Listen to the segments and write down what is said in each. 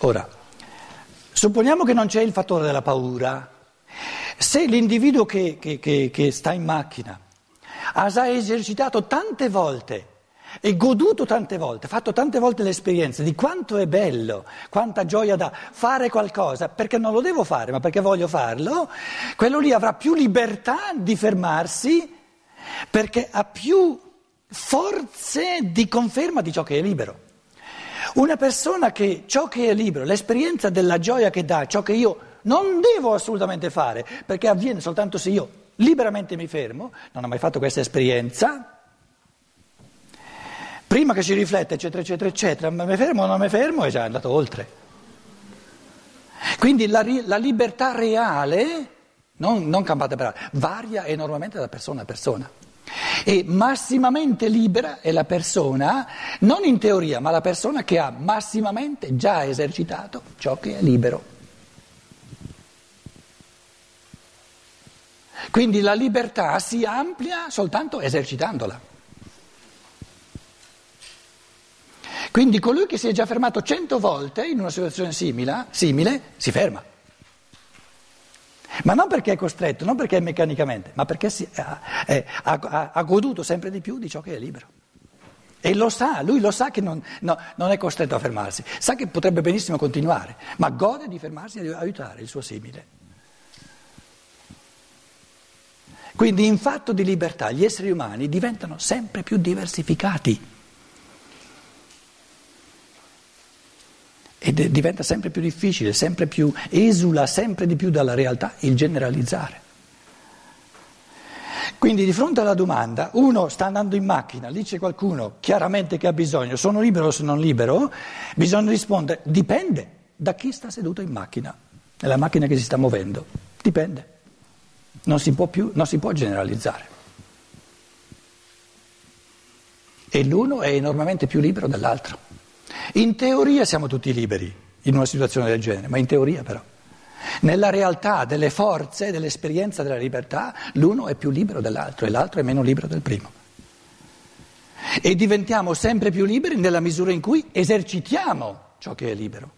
Ora, supponiamo che non c'è il fattore della paura. Se l'individuo che, che, che, che sta in macchina ha già esercitato tante volte e goduto tante volte, fatto tante volte l'esperienza di quanto è bello, quanta gioia da fare qualcosa, perché non lo devo fare, ma perché voglio farlo, quello lì avrà più libertà di fermarsi perché ha più forze di conferma di ciò che è libero. Una persona che ciò che è libero, l'esperienza della gioia che dà, ciò che io non devo assolutamente fare, perché avviene soltanto se io liberamente mi fermo, non ho mai fatto questa esperienza, prima che ci rifletta, eccetera, eccetera, eccetera, ma mi fermo o non mi fermo è già andato oltre. Quindi la, la libertà reale, non, non campata per aria, varia enormemente da persona a persona. E massimamente libera è la persona, non in teoria, ma la persona che ha massimamente già esercitato ciò che è libero. Quindi la libertà si amplia soltanto esercitandola. Quindi colui che si è già fermato cento volte in una situazione simile, simile si ferma. Ma non perché è costretto, non perché è meccanicamente, ma perché si, ha, è, ha, ha, goduto sempre di più di ciò che è libero. E lo sa, lui lo sa che non, no, non, è costretto a fermarsi, sa che potrebbe benissimo continuare, ma gode di fermarsi e di aiutare il suo simile. Quindi in fatto di libertà gli esseri umani diventano sempre più diversificati. Ed diventa sempre più difficile, sempre più esula sempre di più dalla realtà il generalizzare. Quindi di fronte alla domanda, uno sta andando in macchina, lì c'è qualcuno chiaramente che ha bisogno, sono libero o sono libero, bisogna rispondere, dipende da chi sta seduto in macchina, nella macchina che si sta muovendo, dipende, non si può più, non si può generalizzare. E l'uno è enormemente più libero dell'altro. In teoria siamo tutti liberi in una situazione del genere, ma in teoria però. Nella realtà delle forze, dell'esperienza della libertà, l'uno è più libero dell'altro e l'altro è meno libero del primo. E diventiamo sempre più liberi nella misura in cui esercitiamo ciò che è libero.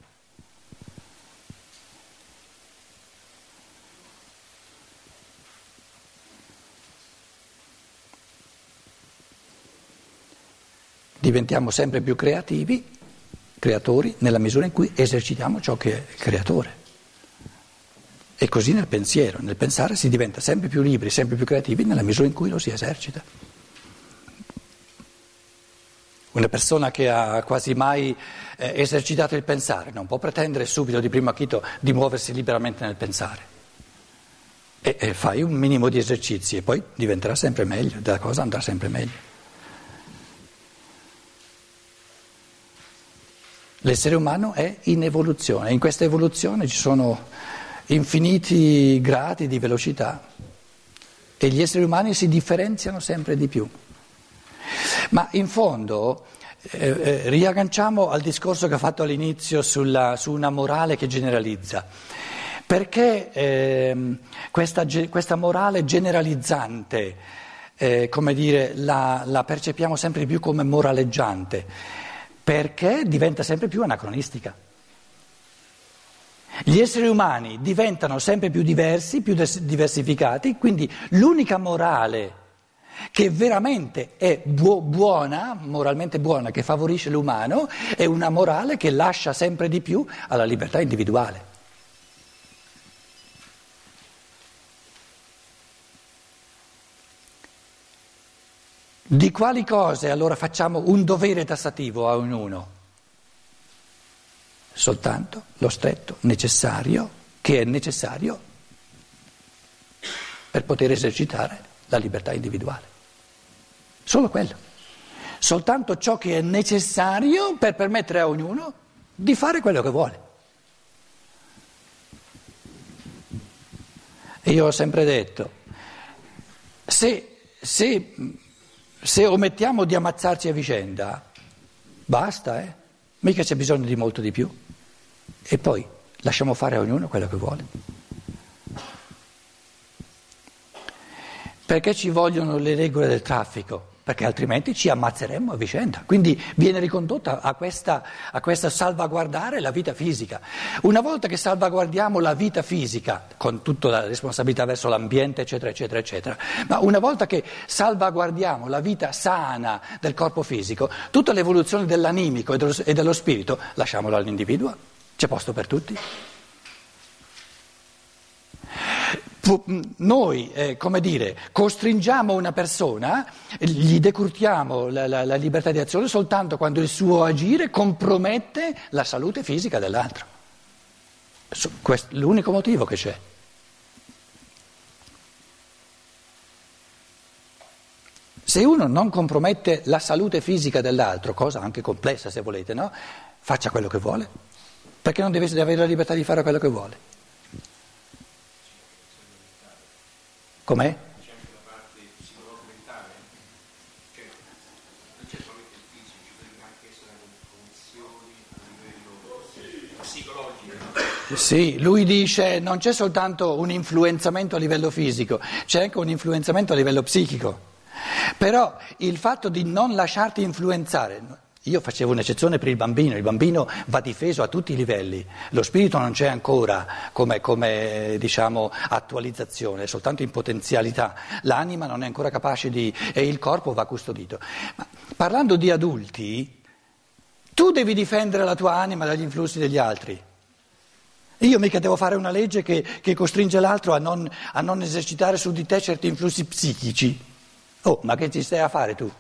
Diventiamo sempre più creativi creatori nella misura in cui esercitiamo ciò che è creatore. E così nel pensiero, nel pensare si diventa sempre più liberi, sempre più creativi nella misura in cui lo si esercita. Una persona che ha quasi mai eh, esercitato il pensare non può pretendere subito di primo acchito di muoversi liberamente nel pensare. E, e fai un minimo di esercizi e poi diventerà sempre meglio, la cosa andrà sempre meglio. L'essere umano è in evoluzione, in questa evoluzione ci sono infiniti gradi di velocità e gli esseri umani si differenziano sempre di più. Ma in fondo eh, eh, riagganciamo al discorso che ho fatto all'inizio sulla, su una morale che generalizza. Perché eh, questa, questa, morale generalizzante, eh, come dire, la, la percepiamo sempre di più come moraleggiante? Perché diventa sempre più anacronistica. Gli esseri umani diventano sempre più diversi, più diversificati, quindi l'unica morale che veramente è bu- buona, moralmente buona, che favorisce l'umano, è una morale che lascia sempre di più alla libertà individuale. Di quali cose allora facciamo un dovere tassativo a ognuno? Soltanto lo stretto necessario, che è necessario per poter esercitare la libertà individuale. Solo quello. Soltanto ciò che è necessario per permettere a ognuno di fare quello che vuole. E io ho sempre detto, se, se se omettiamo di ammazzarci a vicenda, basta, eh? Mica c'è bisogno di molto di più. E poi lasciamo fare a ognuno quello che vuole. Perché ci vogliono le regole del traffico? Perché altrimenti ci ammazzeremmo a vicenda. Quindi viene ricondotta a questa, a questa salvaguardare la vita fisica. Una volta che salvaguardiamo la vita fisica, con tutta la responsabilità verso l'ambiente, eccetera, eccetera, eccetera, ma una volta che salvaguardiamo la vita sana del corpo fisico, tutta l'evoluzione dell'animico e dello, e dello spirito lasciamola all'individuo, c'è posto per tutti. Noi, eh, come dire, costringiamo una persona, gli decurtiamo la, la, la, libertà di azione soltanto quando il suo agire compromette la salute fisica dell'altro. Questo è l'unico motivo che c'è. Se uno non compromette la salute fisica dell'altro, cosa anche complessa se volete, no? Faccia quello che vuole, perché non deve avere la libertà di fare quello che vuole. Com'è? C'è anche la parte psicologo-mentale, cioè non c'è solamente il fisico, potrebbe anche essere condizioni a livello psicologico. Sì, lui dice non c'è soltanto un influenzamento a livello fisico, c'è anche un influenzamento a livello psichico. Però il fatto di non lasciarti influenzare, io facevo un'eccezione per il bambino, il bambino va difeso a tutti i livelli, lo spirito non c'è ancora come, come diciamo, attualizzazione, è soltanto in potenzialità, l'anima non è ancora capace di... e il corpo va custodito. Ma parlando di adulti, tu devi difendere la tua anima dagli influssi degli altri. Io mica devo fare una legge che, che costringe l'altro a non, a non esercitare su di te certi influssi psichici. Oh, ma che ci stai a fare tu?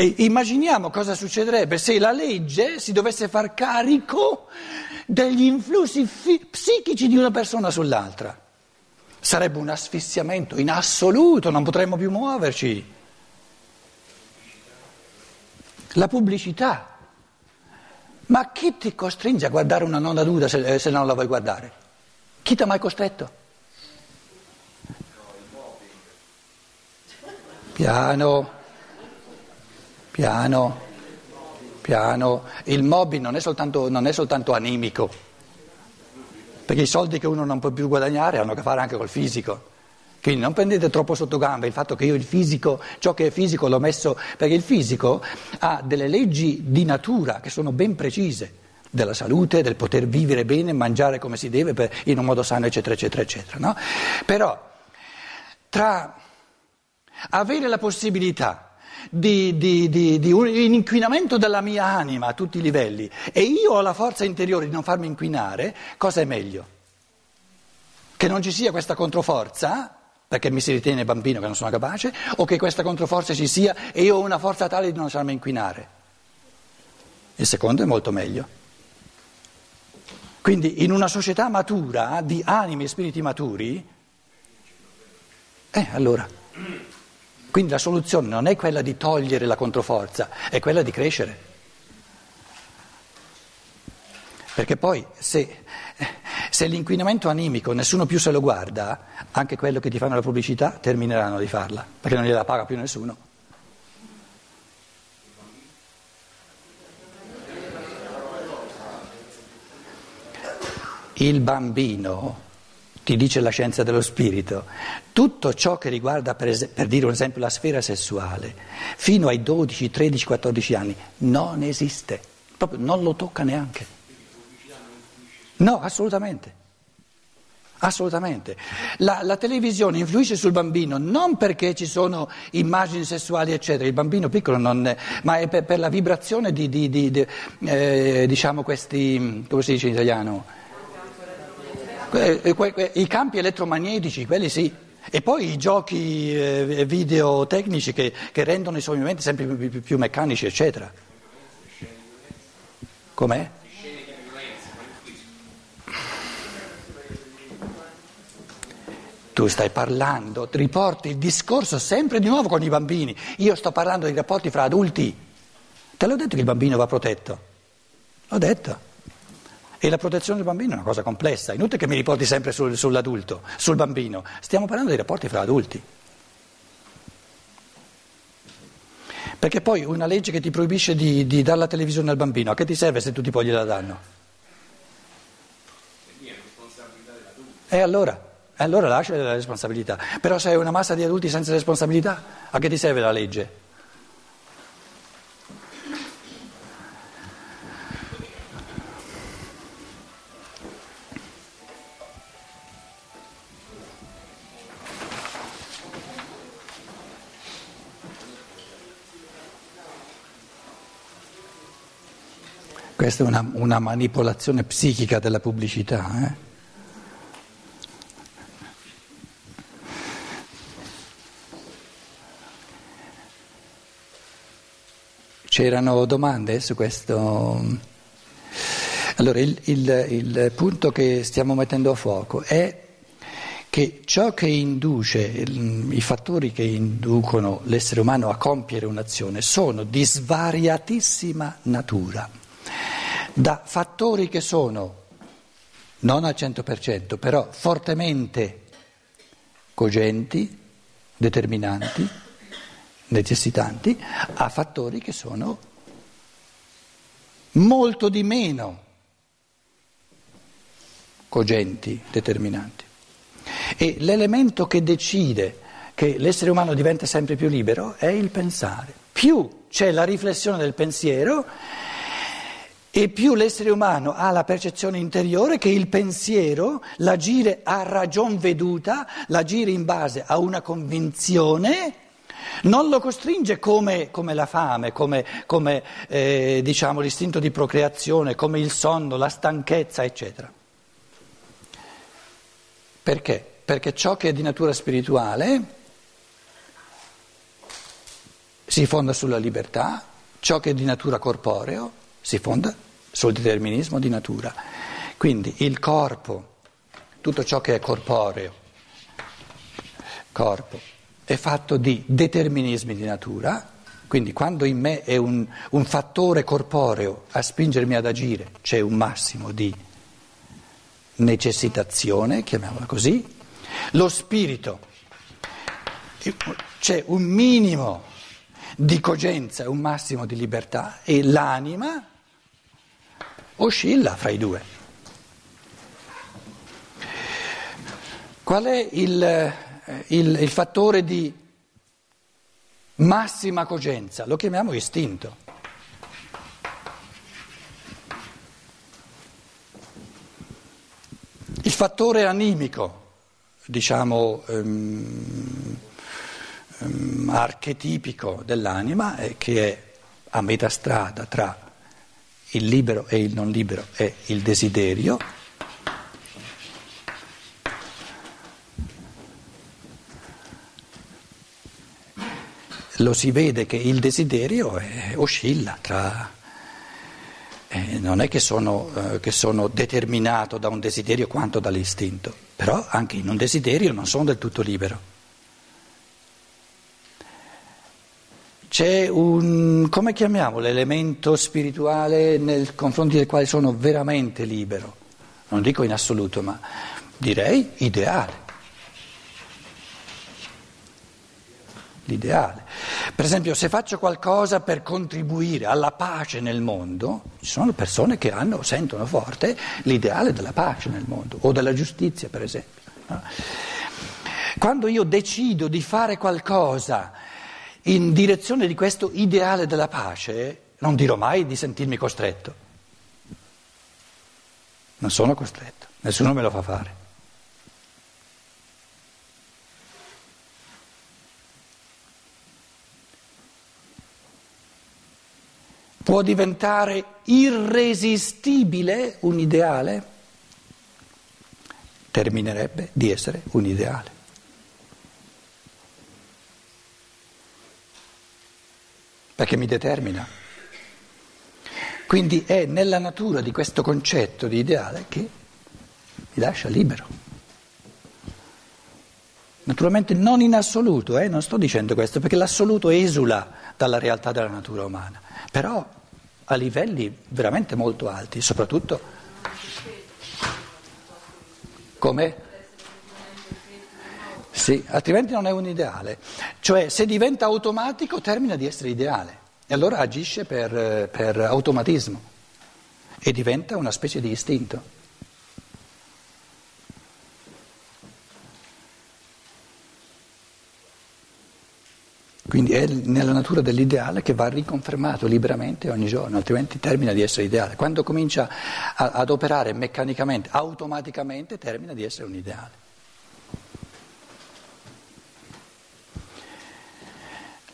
E immaginiamo cosa succederebbe se la legge si dovesse far carico degli influssi fi- psichici di una persona sull'altra. Sarebbe un asfissiamento in assoluto, non potremmo più muoverci. La pubblicità. Ma chi ti costringe a guardare una nonna nuda se, eh, se non la vuoi guardare? Chi ti ha mai costretto? Piano. Piano, piano. Il mobbing non è soltanto, non è soltanto animico, perché i soldi che uno non può più guadagnare hanno a che fare anche col fisico. Quindi non prendete troppo sotto gamba il fatto che io il fisico, ciò che è fisico l'ho messo, perché il fisico ha delle leggi di natura che sono ben precise, della salute, del poter vivere bene, mangiare come si deve per, in un modo sano, eccetera, eccetera, eccetera. No? Però tra avere la possibilità di, di, di, di, un inquinamento della mia anima a tutti i livelli e io ho la forza interiore di non farmi inquinare, cosa è meglio? Che non ci sia questa controforza, perché mi si ritiene bambino che non sono capace, o che questa controforza ci sia e io ho una forza tale di non lasciarmi inquinare? Il secondo è molto meglio. Quindi in una società matura, di animi e spiriti maturi, eh allora quindi la soluzione non è quella di togliere la controforza, è quella di crescere. Perché poi se, se, l'inquinamento animico nessuno più se lo guarda, anche quello che ti fanno la pubblicità termineranno di farla, perché non gliela paga più nessuno. Il bambino ti dice la scienza dello spirito, tutto ciò che riguarda, per, es- per, dire un esempio, la sfera sessuale, fino ai 12, 13, 14 anni, non esiste, proprio non lo tocca neanche. No, assolutamente. Assolutamente. La, la, televisione influisce sul bambino non perché ci sono immagini sessuali, eccetera, il bambino piccolo non è, ma è per, per la vibrazione di, di, di, di eh, diciamo questi, come si dice in italiano? I campi elettromagnetici, quelli sì. E poi i giochi eh, video tecnici che, che rendono i suoi movimenti sempre più, più, meccanici, eccetera. Com'è? Tu stai parlando, riporti il discorso sempre di nuovo con i bambini. Io sto parlando di rapporti fra adulti. Te l'ho detto che il bambino va protetto. L'ho detto. E la protezione del bambino è una cosa complessa, inutile che mi riporti sempre sul, sull'adulto, sul bambino. Stiamo parlando dei rapporti fra adulti. Perché poi una legge che ti proibisce di, di dare la televisione al bambino, a che ti serve se tutti poi gliela danno? E allora? allora lascia la responsabilità. Però se hai una massa di adulti senza responsabilità, a che ti serve la legge? Questa è una, una manipolazione psichica della pubblicità. Eh? C'erano domande su questo? Allora, il, il, il punto che stiamo mettendo a fuoco è che ciò che induce, i fattori che inducono l'essere umano a compiere un'azione sono di svariatissima natura da fattori che sono non al 100%, però fortemente cogenti, determinanti, necessitanti, a fattori che sono molto di meno cogenti, determinanti. E l'elemento che decide che l'essere umano diventa sempre più libero è il pensare. Più c'è la riflessione del pensiero, e più l'essere umano ha la percezione interiore che il pensiero, l'agire a ragion veduta, l'agire in base a una convinzione, non lo costringe come, come la fame, come, come eh, diciamo, l'istinto di procreazione, come il sonno, la stanchezza, eccetera. Perché? Perché ciò che è di natura spirituale si fonda sulla libertà, ciò che è di natura corporeo si fonda sul determinismo di natura. Quindi il corpo, tutto ciò che è corporeo, corpo, è fatto di determinismi di natura, quindi quando in me è un, un fattore corporeo a spingermi ad agire, c'è un massimo di necessitazione, chiamiamola così, lo spirito, c'è un minimo di cogenza, un massimo di libertà e l'anima oscilla fra i due. Qual è il, eh, il, il fattore di massima cogenza? Lo chiamiamo istinto. Il fattore animico, diciamo um, um, archetipico dell'anima, è che è a metà strada tra il libero e il non libero è il desiderio. Lo si vede che il desiderio è, oscilla tra... Eh, non è che sono, eh, che sono determinato da un desiderio quanto dall'istinto, però anche in un desiderio non sono del tutto libero. C'è un, come chiamiamo l'elemento spirituale nel confronto del quale sono veramente libero? Non dico in assoluto, ma direi ideale. L'ideale. Per esempio, se faccio qualcosa per contribuire alla pace nel mondo, ci sono persone che hanno, sentono forte l'ideale della pace nel mondo, o della giustizia, per esempio. Quando io decido di fare qualcosa in direzione di questo ideale della pace, non dirò mai di sentirmi costretto. Non sono costretto, nessuno me lo fa fare. Può diventare irresistibile un ideale? Terminerebbe di essere un ideale. Perché mi determina. Quindi è nella natura di questo concetto di ideale che mi lascia libero. Naturalmente non in assoluto, eh, non sto dicendo questo, perché l'assoluto esula dalla realtà della natura umana, però a livelli veramente molto alti, soprattutto come sì, altrimenti non è un ideale. Cioè se diventa automatico termina di essere ideale e allora agisce per, eh, per automatismo e diventa una specie di istinto. Quindi è nella natura dell'ideale che va riconfermato liberamente ogni giorno, altrimenti termina di essere ideale. Quando comincia a, ad operare meccanicamente, automaticamente, termina di essere un ideale.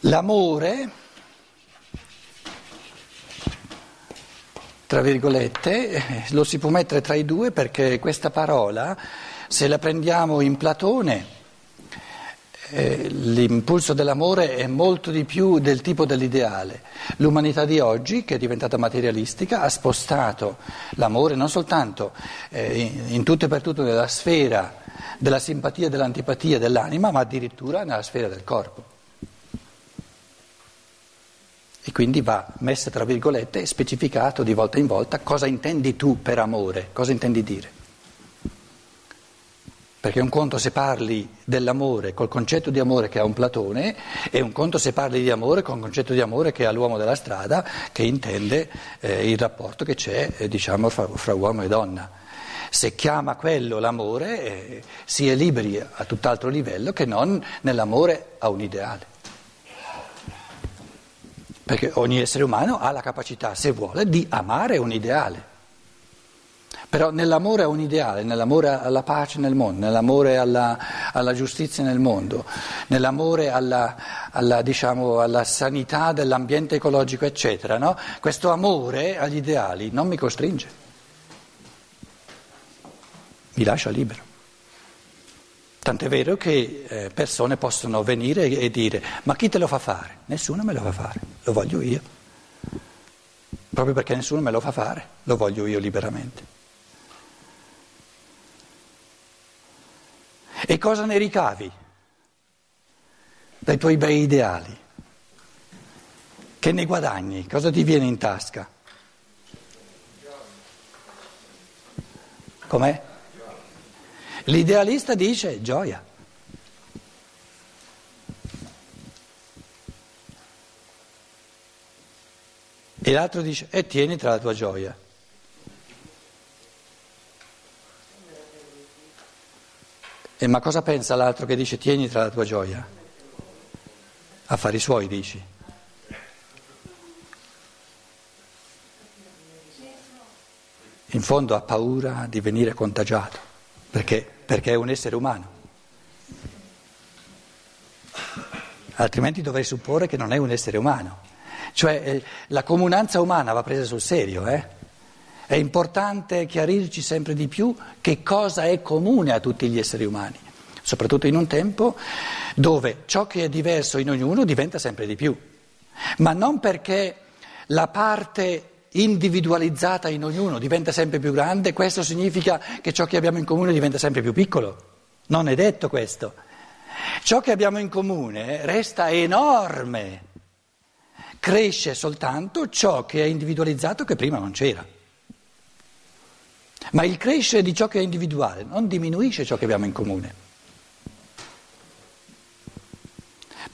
L'amore, tra virgolette, lo si può mettere tra i due perché questa parola, se la prendiamo in Platone, eh, l'impulso dell'amore è molto di più del tipo dell'ideale. L'umanità di oggi, che è diventata materialistica, ha spostato l'amore non soltanto eh, in, in tutto e per tutto nella sfera della simpatia e dell'antipatia dell'anima, ma addirittura nella sfera del corpo. E quindi va messa tra virgolette e specificato di volta in volta cosa intendi tu per amore, cosa intendi dire. Perché un conto se parli dell'amore col concetto di amore che ha un Platone e un conto se parli di amore con il concetto di amore che ha l'uomo della strada che intende eh, il rapporto che c'è eh, diciamo, fra, fra, uomo e donna. Se chiama quello l'amore eh, si è liberi a tutt'altro livello che non nell'amore a un ideale. Perché ogni essere umano ha la capacità, se vuole, di amare un ideale. Però nell'amore a un ideale, nell'amore alla pace nel mondo, nell'amore alla, alla giustizia nel mondo, nell'amore alla, alla, diciamo, alla, sanità dell'ambiente ecologico, eccetera, no? questo amore agli ideali non mi costringe, mi lascia libero. Tant'è vero che eh, persone possono venire e dire ma chi te lo fa fare? Nessuno me lo fa fare, lo voglio io. Proprio perché nessuno me lo fa fare, lo voglio io liberamente. E cosa ne ricavi dai tuoi bei ideali? Che ne guadagni? Cosa ti viene in tasca? Com'è? L'idealista dice gioia. E l'altro dice e tieni tra la tua gioia. E ma cosa pensa l'altro che dice tieni tra la tua gioia? Affari suoi dici. In fondo ha paura di venire contagiato, perché perché è un essere umano. Altrimenti dovrei supporre che non è un essere umano. Cioè eh, la comunanza umana va presa sul serio, eh? È importante chiarirci sempre di più che cosa è comune a tutti gli esseri umani, soprattutto in un tempo dove ciò che è diverso in ognuno diventa sempre di più, ma non perché la parte individualizzata in ognuno diventa sempre più grande, questo significa che ciò che abbiamo in comune diventa sempre più piccolo. Non è detto questo. Ciò che abbiamo in comune resta enorme. Cresce soltanto ciò che è individualizzato che prima non c'era. Ma il crescere di ciò che è individuale non diminuisce ciò che abbiamo in comune.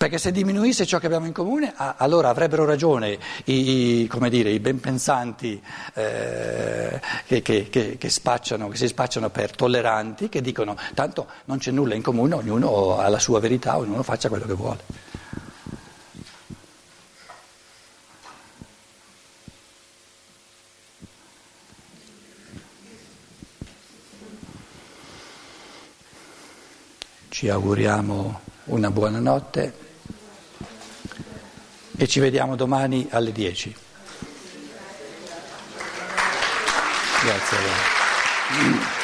Perché se diminuisse ciò che abbiamo in comune, allora avrebbero ragione i, dire, i ben pensanti eh, che, che, che, che, spacciano, che si spacciano per tolleranti, che dicono tanto non c'è nulla in comune, ognuno ha la sua verità, ognuno faccia quello che vuole. Ci auguriamo una buona notte e ci vediamo domani alle 10. Grazie a voi.